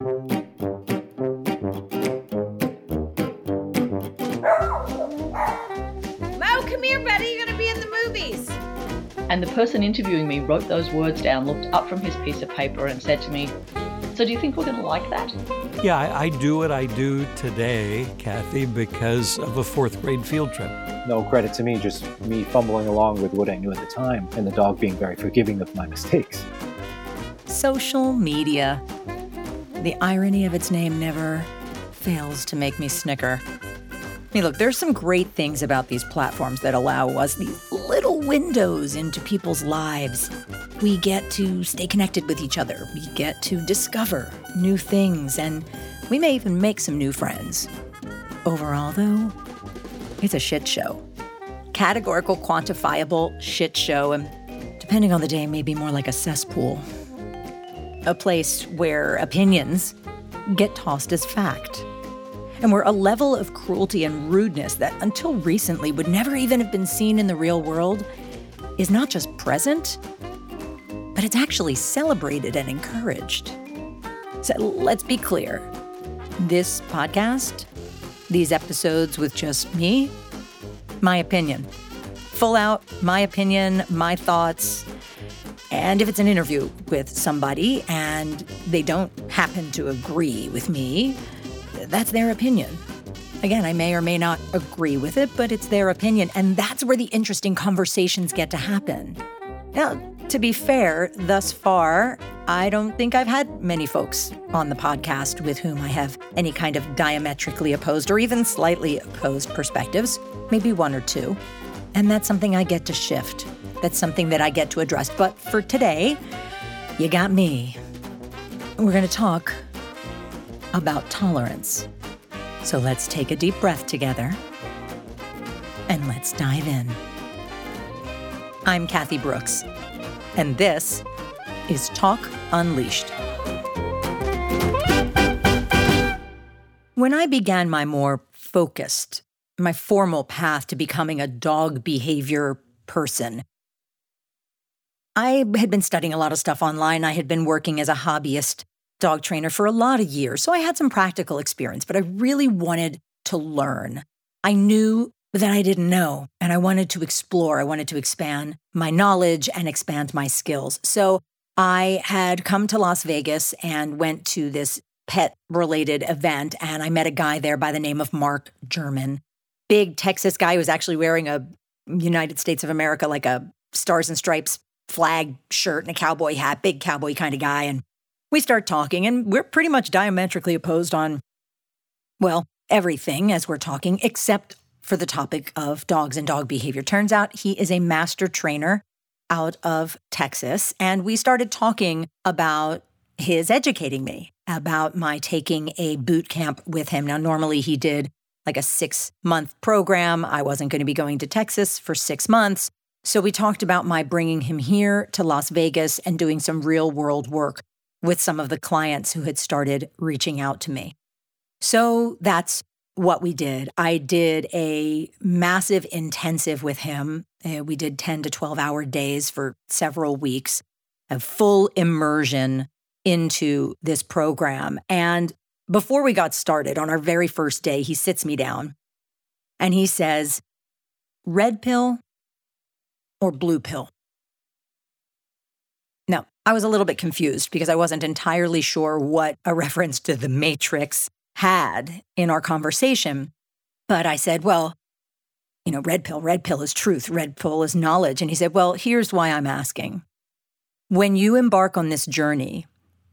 Mo, come here, buddy. You're going to be in the movies. And the person interviewing me wrote those words down, looked up from his piece of paper, and said to me, So do you think we're going to like that? Yeah, I, I do what I do today, Kathy, because of a fourth grade field trip. No credit to me, just me fumbling along with what I knew at the time, and the dog being very forgiving of my mistakes. Social media. The irony of its name never fails to make me snicker. I mean, look, there's some great things about these platforms that allow us these little windows into people's lives. We get to stay connected with each other. We get to discover new things, and we may even make some new friends. Overall, though, it's a shit show. Categorical, quantifiable shit show, and depending on the day, maybe more like a cesspool. A place where opinions get tossed as fact and where a level of cruelty and rudeness that until recently would never even have been seen in the real world is not just present, but it's actually celebrated and encouraged. So let's be clear this podcast, these episodes with just me, my opinion. Full out, my opinion, my thoughts. And if it's an interview with somebody and they don't happen to agree with me, that's their opinion. Again, I may or may not agree with it, but it's their opinion. And that's where the interesting conversations get to happen. Now, to be fair, thus far, I don't think I've had many folks on the podcast with whom I have any kind of diametrically opposed or even slightly opposed perspectives, maybe one or two. And that's something I get to shift. That's something that I get to address. But for today, you got me. We're going to talk about tolerance. So let's take a deep breath together and let's dive in. I'm Kathy Brooks, and this is Talk Unleashed. When I began my more focused, my formal path to becoming a dog behavior person, I had been studying a lot of stuff online. I had been working as a hobbyist dog trainer for a lot of years, so I had some practical experience, but I really wanted to learn. I knew that I didn't know, and I wanted to explore. I wanted to expand my knowledge and expand my skills. So I had come to Las Vegas and went to this pet related event, and I met a guy there by the name of Mark German. Big Texas guy who was actually wearing a United States of America, like a stars and stripes flag shirt and a cowboy hat, big cowboy kind of guy. And we start talking, and we're pretty much diametrically opposed on, well, everything as we're talking, except for the topic of dogs and dog behavior. Turns out he is a master trainer out of Texas. And we started talking about his educating me, about my taking a boot camp with him. Now, normally he did like a six month program. I wasn't going to be going to Texas for six months. So we talked about my bringing him here to Las Vegas and doing some real world work with some of the clients who had started reaching out to me. So that's what we did. I did a massive intensive with him. Uh, we did 10 to 12 hour days for several weeks, a full immersion into this program. And before we got started, on our very first day, he sits me down and he says, Red pill or blue pill? Now, I was a little bit confused because I wasn't entirely sure what a reference to the Matrix had in our conversation. But I said, well, you know, red pill, red pill is truth, red pill is knowledge. And he said, well, here's why I'm asking. When you embark on this journey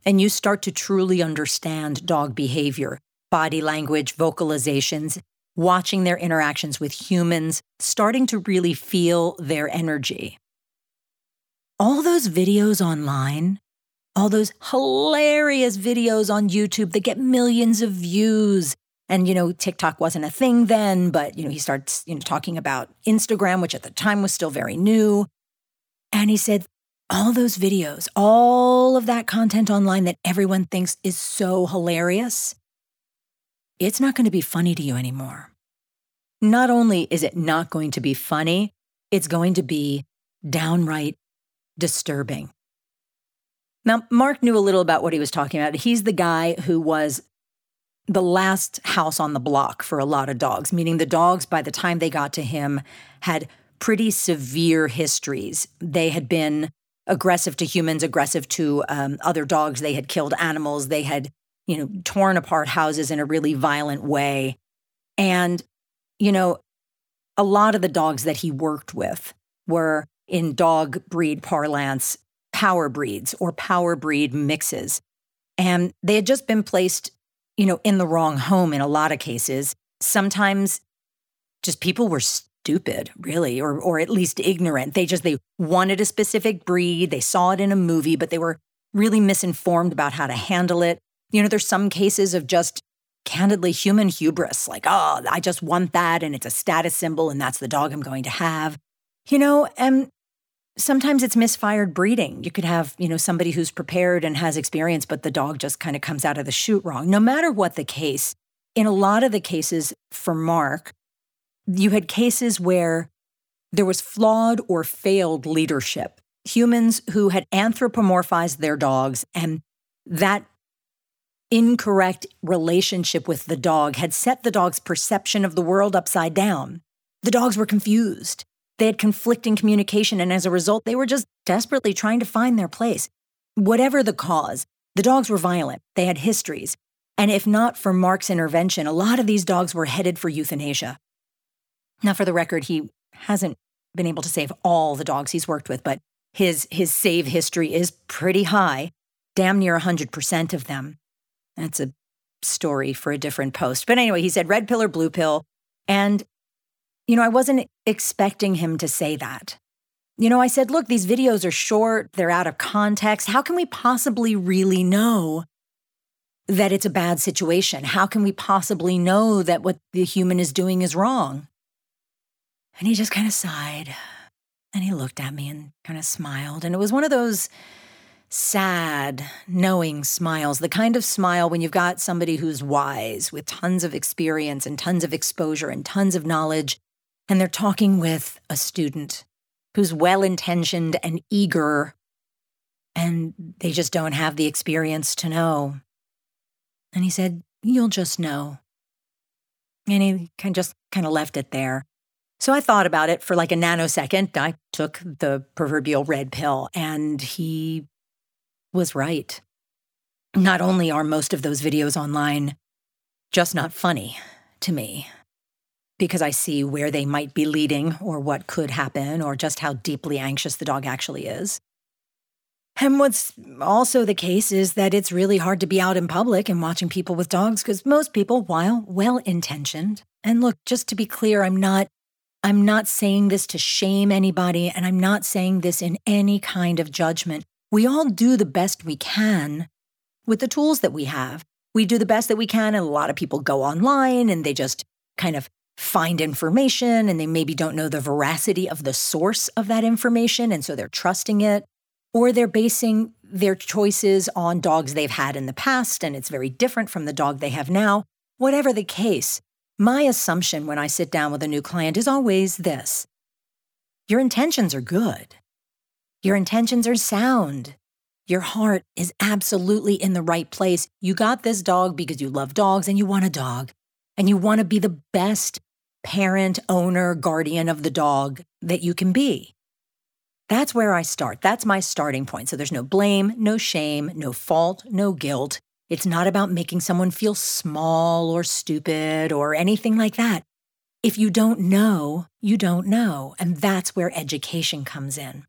and you start to truly understand dog behavior, body language, vocalizations, watching their interactions with humans, starting to really feel their energy, all those videos online, all those hilarious videos on YouTube that get millions of views. And, you know, TikTok wasn't a thing then, but, you know, he starts, you know, talking about Instagram, which at the time was still very new. And he said, all those videos, all of that content online that everyone thinks is so hilarious, it's not going to be funny to you anymore. Not only is it not going to be funny, it's going to be downright disturbing. Now, Mark knew a little about what he was talking about. He's the guy who was the last house on the block for a lot of dogs, meaning the dogs, by the time they got to him, had pretty severe histories. They had been aggressive to humans, aggressive to um, other dogs. They had killed animals. They had, you know, torn apart houses in a really violent way. And, you know, a lot of the dogs that he worked with were in dog breed parlance, power breeds or power breed mixes. And they had just been placed, you know, in the wrong home in a lot of cases. Sometimes just people were stupid, really, or or at least ignorant. They just they wanted a specific breed, they saw it in a movie, but they were really misinformed about how to handle it. You know, there's some cases of just candidly human hubris, like, oh, I just want that and it's a status symbol and that's the dog I'm going to have. You know, and sometimes it's misfired breeding. You could have, you know, somebody who's prepared and has experience, but the dog just kind of comes out of the chute wrong. No matter what the case, in a lot of the cases for Mark, you had cases where there was flawed or failed leadership. Humans who had anthropomorphized their dogs, and that incorrect relationship with the dog had set the dog's perception of the world upside down. The dogs were confused. They had conflicting communication, and as a result, they were just desperately trying to find their place. Whatever the cause, the dogs were violent. They had histories. And if not for Mark's intervention, a lot of these dogs were headed for euthanasia. Now, for the record, he hasn't been able to save all the dogs he's worked with, but his, his save history is pretty high, damn near 100% of them. That's a story for a different post. But anyway, he said red pill or blue pill. And, you know, I wasn't expecting him to say that. You know, I said, look, these videos are short, they're out of context. How can we possibly really know that it's a bad situation? How can we possibly know that what the human is doing is wrong? And he just kind of sighed and he looked at me and kind of smiled. And it was one of those sad, knowing smiles, the kind of smile when you've got somebody who's wise with tons of experience and tons of exposure and tons of knowledge, and they're talking with a student who's well intentioned and eager, and they just don't have the experience to know. And he said, You'll just know. And he kind of just kind of left it there. So I thought about it for like a nanosecond. I took the proverbial red pill, and he was right. Not only are most of those videos online just not funny to me, because I see where they might be leading or what could happen or just how deeply anxious the dog actually is. And what's also the case is that it's really hard to be out in public and watching people with dogs because most people, while well intentioned, and look, just to be clear, I'm not I'm not saying this to shame anybody, and I'm not saying this in any kind of judgment. We all do the best we can with the tools that we have. We do the best that we can, and a lot of people go online and they just kind of find information and they maybe don't know the veracity of the source of that information, and so they're trusting it, or they're basing their choices on dogs they've had in the past, and it's very different from the dog they have now. Whatever the case, my assumption when I sit down with a new client is always this your intentions are good, your intentions are sound. Your heart is absolutely in the right place. You got this dog because you love dogs and you want a dog, and you want to be the best parent, owner, guardian of the dog that you can be. That's where I start. That's my starting point. So there's no blame, no shame, no fault, no guilt. It's not about making someone feel small or stupid or anything like that. If you don't know, you don't know. And that's where education comes in.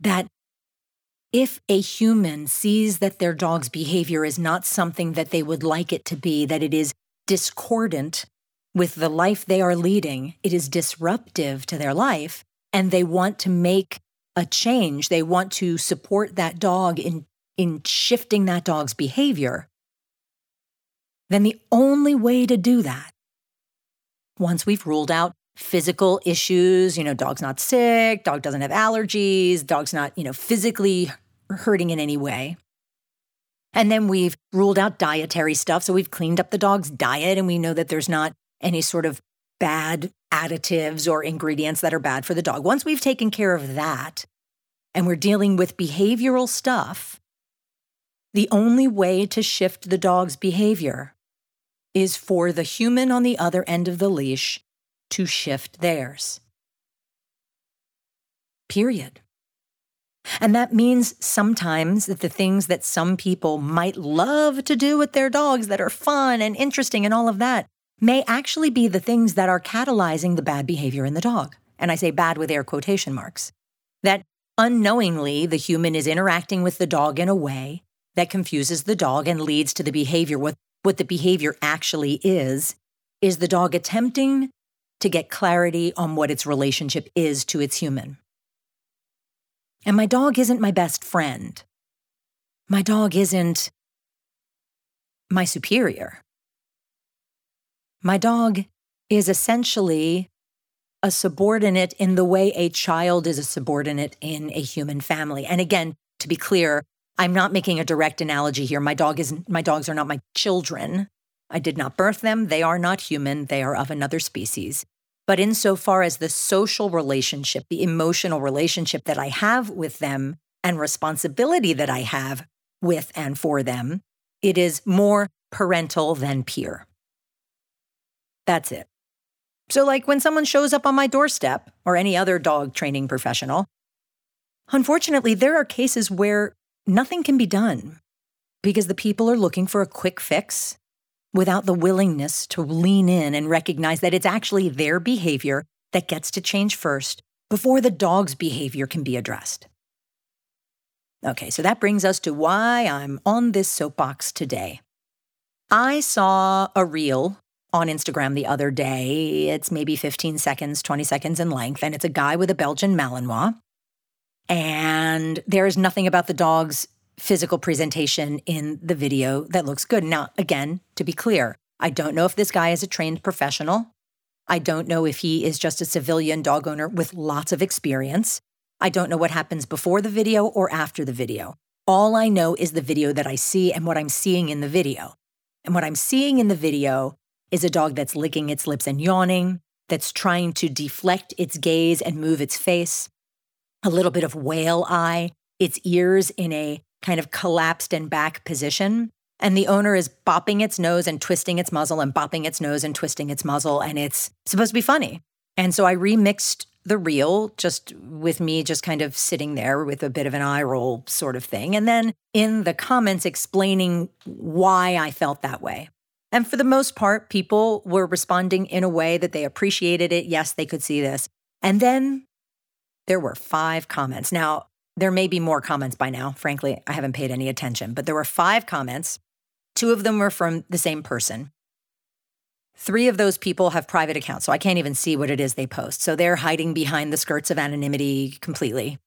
That if a human sees that their dog's behavior is not something that they would like it to be, that it is discordant with the life they are leading, it is disruptive to their life, and they want to make a change, they want to support that dog in in shifting that dog's behavior, then the only way to do that, once we've ruled out physical issues, you know, dog's not sick, dog doesn't have allergies, dog's not, you know, physically hurting in any way. And then we've ruled out dietary stuff. So we've cleaned up the dog's diet and we know that there's not any sort of bad additives or ingredients that are bad for the dog. Once we've taken care of that, and we're dealing with behavioral stuff, the only way to shift the dog's behavior is for the human on the other end of the leash to shift theirs. Period. And that means sometimes that the things that some people might love to do with their dogs that are fun and interesting and all of that may actually be the things that are catalyzing the bad behavior in the dog. And I say bad with air quotation marks. That unknowingly the human is interacting with the dog in a way that confuses the dog and leads to the behavior. What, what the behavior actually is, is the dog attempting to get clarity on what its relationship is to its human. And my dog isn't my best friend. My dog isn't my superior. My dog is essentially a subordinate in the way a child is a subordinate in a human family. And again, to be clear, I'm not making a direct analogy here. My dog isn't my dogs are not my children. I did not birth them. They are not human. They are of another species. But insofar as the social relationship, the emotional relationship that I have with them and responsibility that I have with and for them, it is more parental than peer. That's it. So, like when someone shows up on my doorstep or any other dog training professional, unfortunately, there are cases where nothing can be done because the people are looking for a quick fix without the willingness to lean in and recognize that it's actually their behavior that gets to change first before the dog's behavior can be addressed. Okay, so that brings us to why I'm on this soapbox today. I saw a reel on Instagram the other day. It's maybe 15 seconds, 20 seconds in length, and it's a guy with a Belgian Malinois. And there is nothing about the dog's physical presentation in the video that looks good. Now, again, to be clear, I don't know if this guy is a trained professional. I don't know if he is just a civilian dog owner with lots of experience. I don't know what happens before the video or after the video. All I know is the video that I see and what I'm seeing in the video. And what I'm seeing in the video is a dog that's licking its lips and yawning, that's trying to deflect its gaze and move its face, a little bit of whale eye, its ears in a kind of collapsed in back position. And the owner is bopping its nose and twisting its muzzle and bopping its nose and twisting its muzzle. And it's supposed to be funny. And so I remixed the reel just with me just kind of sitting there with a bit of an eye roll sort of thing. And then in the comments explaining why I felt that way. And for the most part, people were responding in a way that they appreciated it. Yes, they could see this. And then there were five comments. Now, there may be more comments by now. Frankly, I haven't paid any attention, but there were five comments. Two of them were from the same person. Three of those people have private accounts, so I can't even see what it is they post. So they're hiding behind the skirts of anonymity completely.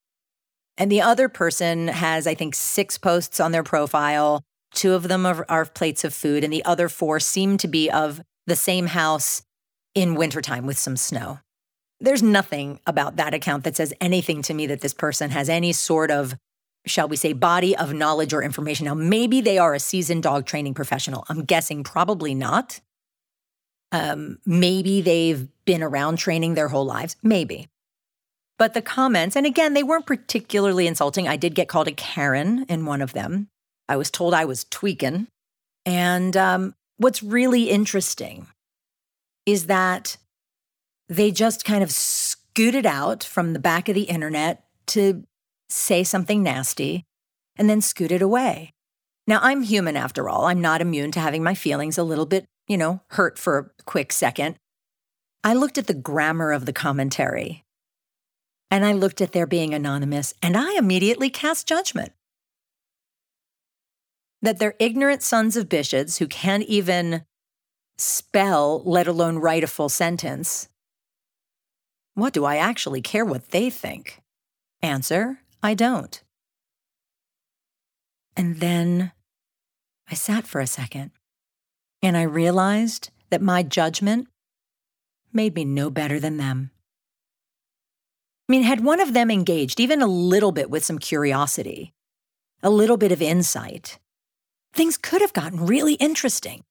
And the other person has, I think, six posts on their profile. Two of them are, are plates of food, and the other four seem to be of the same house in wintertime with some snow there's nothing about that account that says anything to me that this person has any sort of shall we say body of knowledge or information. Now maybe they are a seasoned dog training professional. I'm guessing probably not. Um, maybe they've been around training their whole lives. Maybe. But the comments and again they weren't particularly insulting. I did get called a karen in one of them. I was told i was tweaking. And um, what's really interesting is that they just kind of scooted out from the back of the internet to say something nasty and then scooted away. Now, I'm human after all. I'm not immune to having my feelings a little bit, you know, hurt for a quick second. I looked at the grammar of the commentary and I looked at their being anonymous and I immediately cast judgment. That they're ignorant sons of bishops who can't even spell, let alone write a full sentence, what do I actually care what they think? Answer I don't. And then I sat for a second and I realized that my judgment made me no better than them. I mean, had one of them engaged even a little bit with some curiosity, a little bit of insight, things could have gotten really interesting.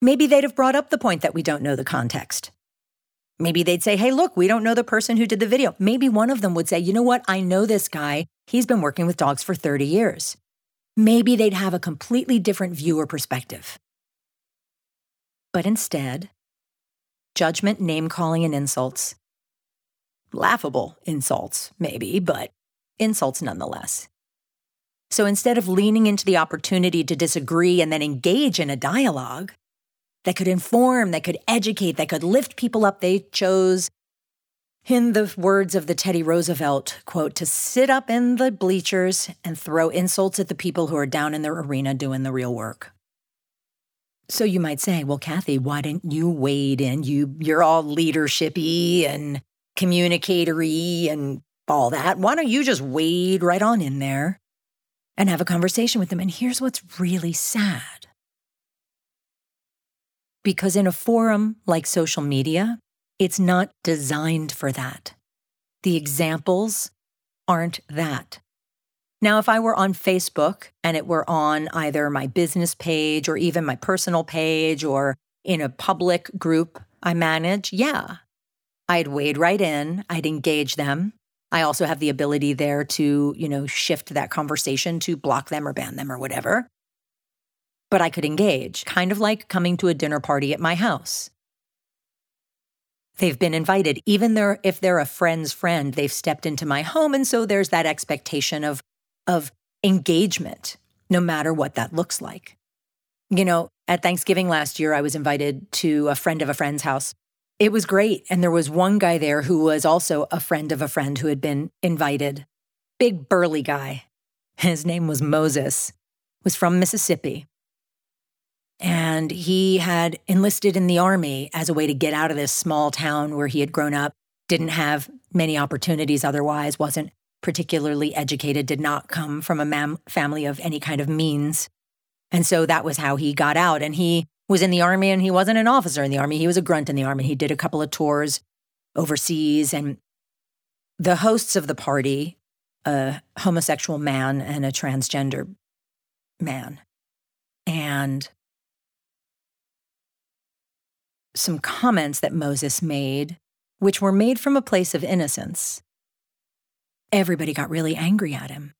Maybe they'd have brought up the point that we don't know the context. Maybe they'd say, hey, look, we don't know the person who did the video. Maybe one of them would say, you know what? I know this guy. He's been working with dogs for 30 years. Maybe they'd have a completely different view or perspective. But instead, judgment, name calling, and insults. Laughable insults, maybe, but insults nonetheless. So instead of leaning into the opportunity to disagree and then engage in a dialogue that could inform, that could educate, that could lift people up, they chose, in the words of the Teddy Roosevelt quote, to sit up in the bleachers and throw insults at the people who are down in their arena doing the real work. So you might say, well, Kathy, why didn't you wade in? You you're all leadershipy and communicatory and all that. Why don't you just wade right on in there and have a conversation with them? And here's what's really sad. Because in a forum like social media, it's not designed for that. The examples aren't that. Now, if I were on Facebook and it were on either my business page or even my personal page or in a public group I manage, yeah, I'd wade right in, I'd engage them. I also have the ability there to, you know, shift that conversation to block them or ban them or whatever. But I could engage, kind of like coming to a dinner party at my house. They've been invited, even though if they're a friend's friend, they've stepped into my home. And so there's that expectation of of engagement, no matter what that looks like. You know, at Thanksgiving last year, I was invited to a friend of a friend's house. It was great. And there was one guy there who was also a friend of a friend who had been invited. Big burly guy. His name was Moses, was from Mississippi. And he had enlisted in the army as a way to get out of this small town where he had grown up, didn't have many opportunities otherwise, wasn't particularly educated, did not come from a mam- family of any kind of means. And so that was how he got out. And he was in the army and he wasn't an officer in the army. He was a grunt in the army. He did a couple of tours overseas. And the hosts of the party, a homosexual man and a transgender man, and some comments that Moses made, which were made from a place of innocence, Everybody got really angry at him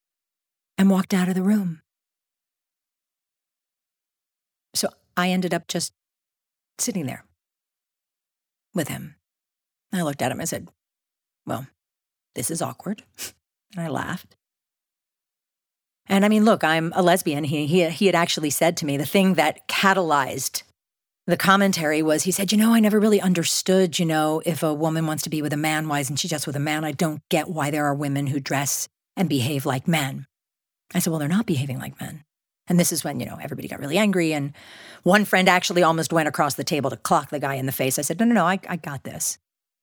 and walked out of the room. So I ended up just sitting there with him. I looked at him and said, Well, this is awkward. And I laughed. And I mean, look, I'm a lesbian. He, he, he had actually said to me the thing that catalyzed the commentary was he said, You know, I never really understood, you know, if a woman wants to be with a man, why isn't she just with a man? I don't get why there are women who dress and behave like men. I said, Well, they're not behaving like men. And this is when, you know, everybody got really angry. And one friend actually almost went across the table to clock the guy in the face. I said, No, no, no, I, I got this.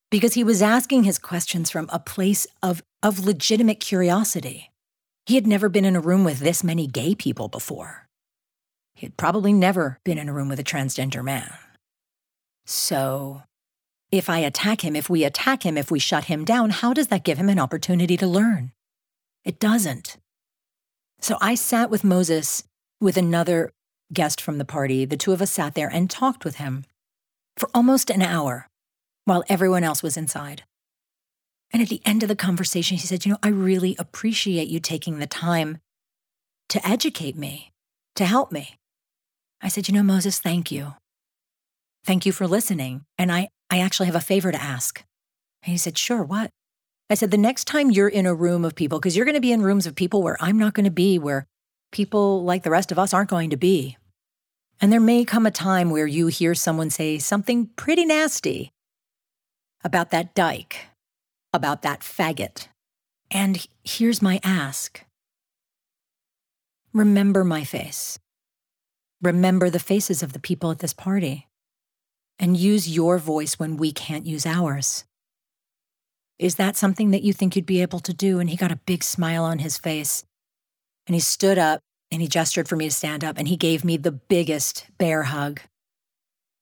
Because he was asking his questions from a place of, of legitimate curiosity. He had never been in a room with this many gay people before. He had probably never been in a room with a transgender man. So, if I attack him, if we attack him, if we shut him down, how does that give him an opportunity to learn? It doesn't. So I sat with Moses with another guest from the party. The two of us sat there and talked with him for almost an hour while everyone else was inside. And at the end of the conversation, he said, You know, I really appreciate you taking the time to educate me, to help me. I said, You know, Moses, thank you. Thank you for listening. And I, I actually have a favor to ask. And he said, Sure, what? I said, The next time you're in a room of people, because you're going to be in rooms of people where I'm not going to be, where people like the rest of us aren't going to be. And there may come a time where you hear someone say something pretty nasty about that dyke, about that faggot. And here's my ask remember my face. Remember the faces of the people at this party and use your voice when we can't use ours. Is that something that you think you'd be able to do? And he got a big smile on his face. And he stood up and he gestured for me to stand up and he gave me the biggest bear hug.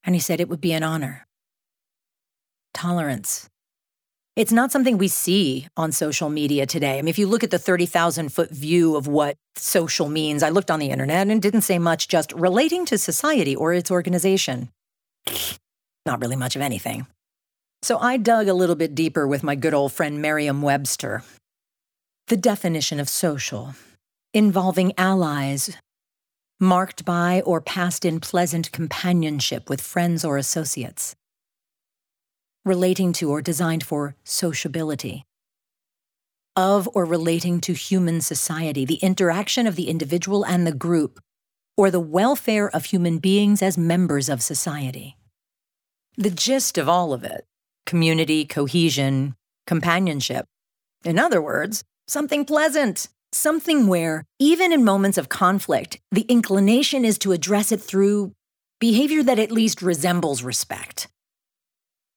And he said it would be an honor. Tolerance. It's not something we see on social media today. I mean, if you look at the 30,000 foot view of what social means, I looked on the internet and didn't say much, just relating to society or its organization. Not really much of anything. So I dug a little bit deeper with my good old friend Merriam Webster. The definition of social involving allies, marked by or passed in pleasant companionship with friends or associates, relating to or designed for sociability, of or relating to human society, the interaction of the individual and the group, or the welfare of human beings as members of society. The gist of all of it community, cohesion, companionship. In other words, something pleasant, something where, even in moments of conflict, the inclination is to address it through behavior that at least resembles respect.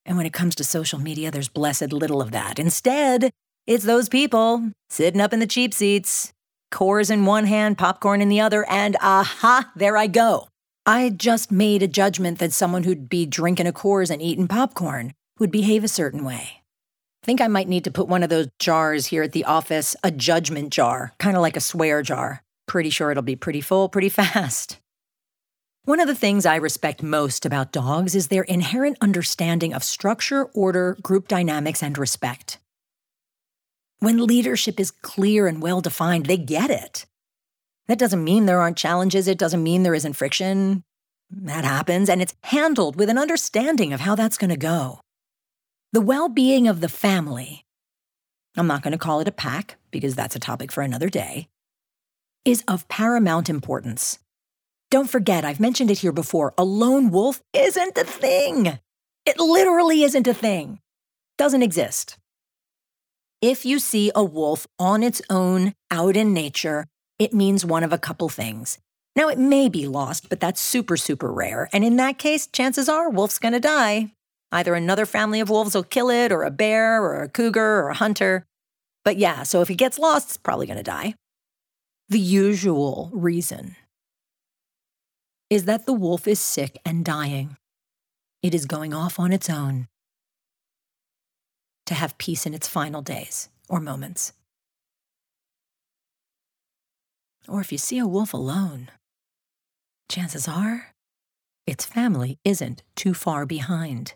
And when it comes to social media, there's blessed little of that. Instead, it's those people sitting up in the cheap seats, Coors in one hand, popcorn in the other, and aha, there I go. I just made a judgment that someone who'd be drinking a Coors and eating popcorn would behave a certain way. I think I might need to put one of those jars here at the office, a judgment jar, kind of like a swear jar. Pretty sure it'll be pretty full pretty fast. One of the things I respect most about dogs is their inherent understanding of structure, order, group dynamics, and respect. When leadership is clear and well defined, they get it. That doesn't mean there aren't challenges, it doesn't mean there isn't friction. That happens, and it's handled with an understanding of how that's going to go. The well being of the family, I'm not going to call it a pack because that's a topic for another day, is of paramount importance. Don't forget, I've mentioned it here before a lone wolf isn't a thing. It literally isn't a thing, doesn't exist. If you see a wolf on its own out in nature, it means one of a couple things. Now, it may be lost, but that's super, super rare. And in that case, chances are wolf's gonna die. Either another family of wolves will kill it, or a bear, or a cougar, or a hunter. But yeah, so if it gets lost, it's probably gonna die. The usual reason is that the wolf is sick and dying. It is going off on its own to have peace in its final days or moments. Or if you see a wolf alone, chances are its family isn't too far behind.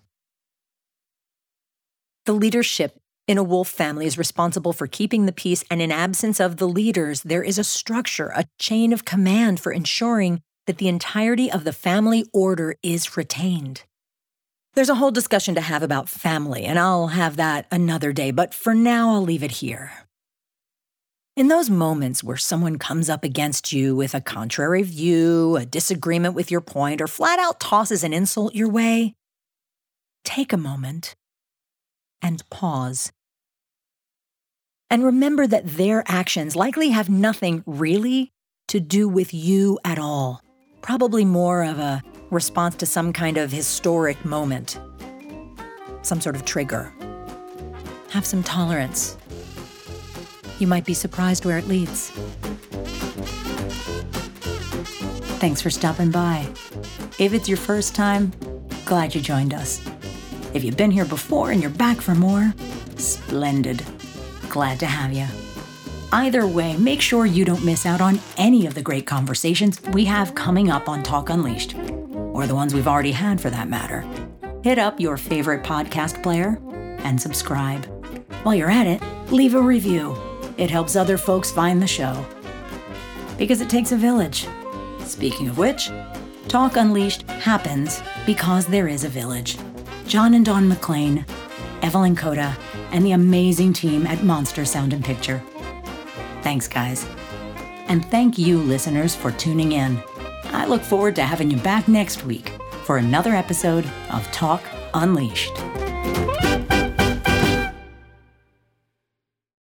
The leadership in a wolf family is responsible for keeping the peace, and in absence of the leaders, there is a structure, a chain of command for ensuring that the entirety of the family order is retained. There's a whole discussion to have about family, and I'll have that another day, but for now, I'll leave it here. In those moments where someone comes up against you with a contrary view, a disagreement with your point, or flat out tosses an insult your way, take a moment and pause. And remember that their actions likely have nothing really to do with you at all probably more of a response to some kind of historic moment, some sort of trigger. Have some tolerance. You might be surprised where it leads. Thanks for stopping by. If it's your first time, glad you joined us. If you've been here before and you're back for more, splendid. Glad to have you. Either way, make sure you don't miss out on any of the great conversations we have coming up on Talk Unleashed, or the ones we've already had for that matter. Hit up your favorite podcast player and subscribe. While you're at it, leave a review. It helps other folks find the show. Because it takes a village. Speaking of which, Talk Unleashed happens because there is a village. John and Don McLean, Evelyn Coda, and the amazing team at Monster Sound and Picture. Thanks, guys. And thank you, listeners, for tuning in. I look forward to having you back next week for another episode of Talk Unleashed.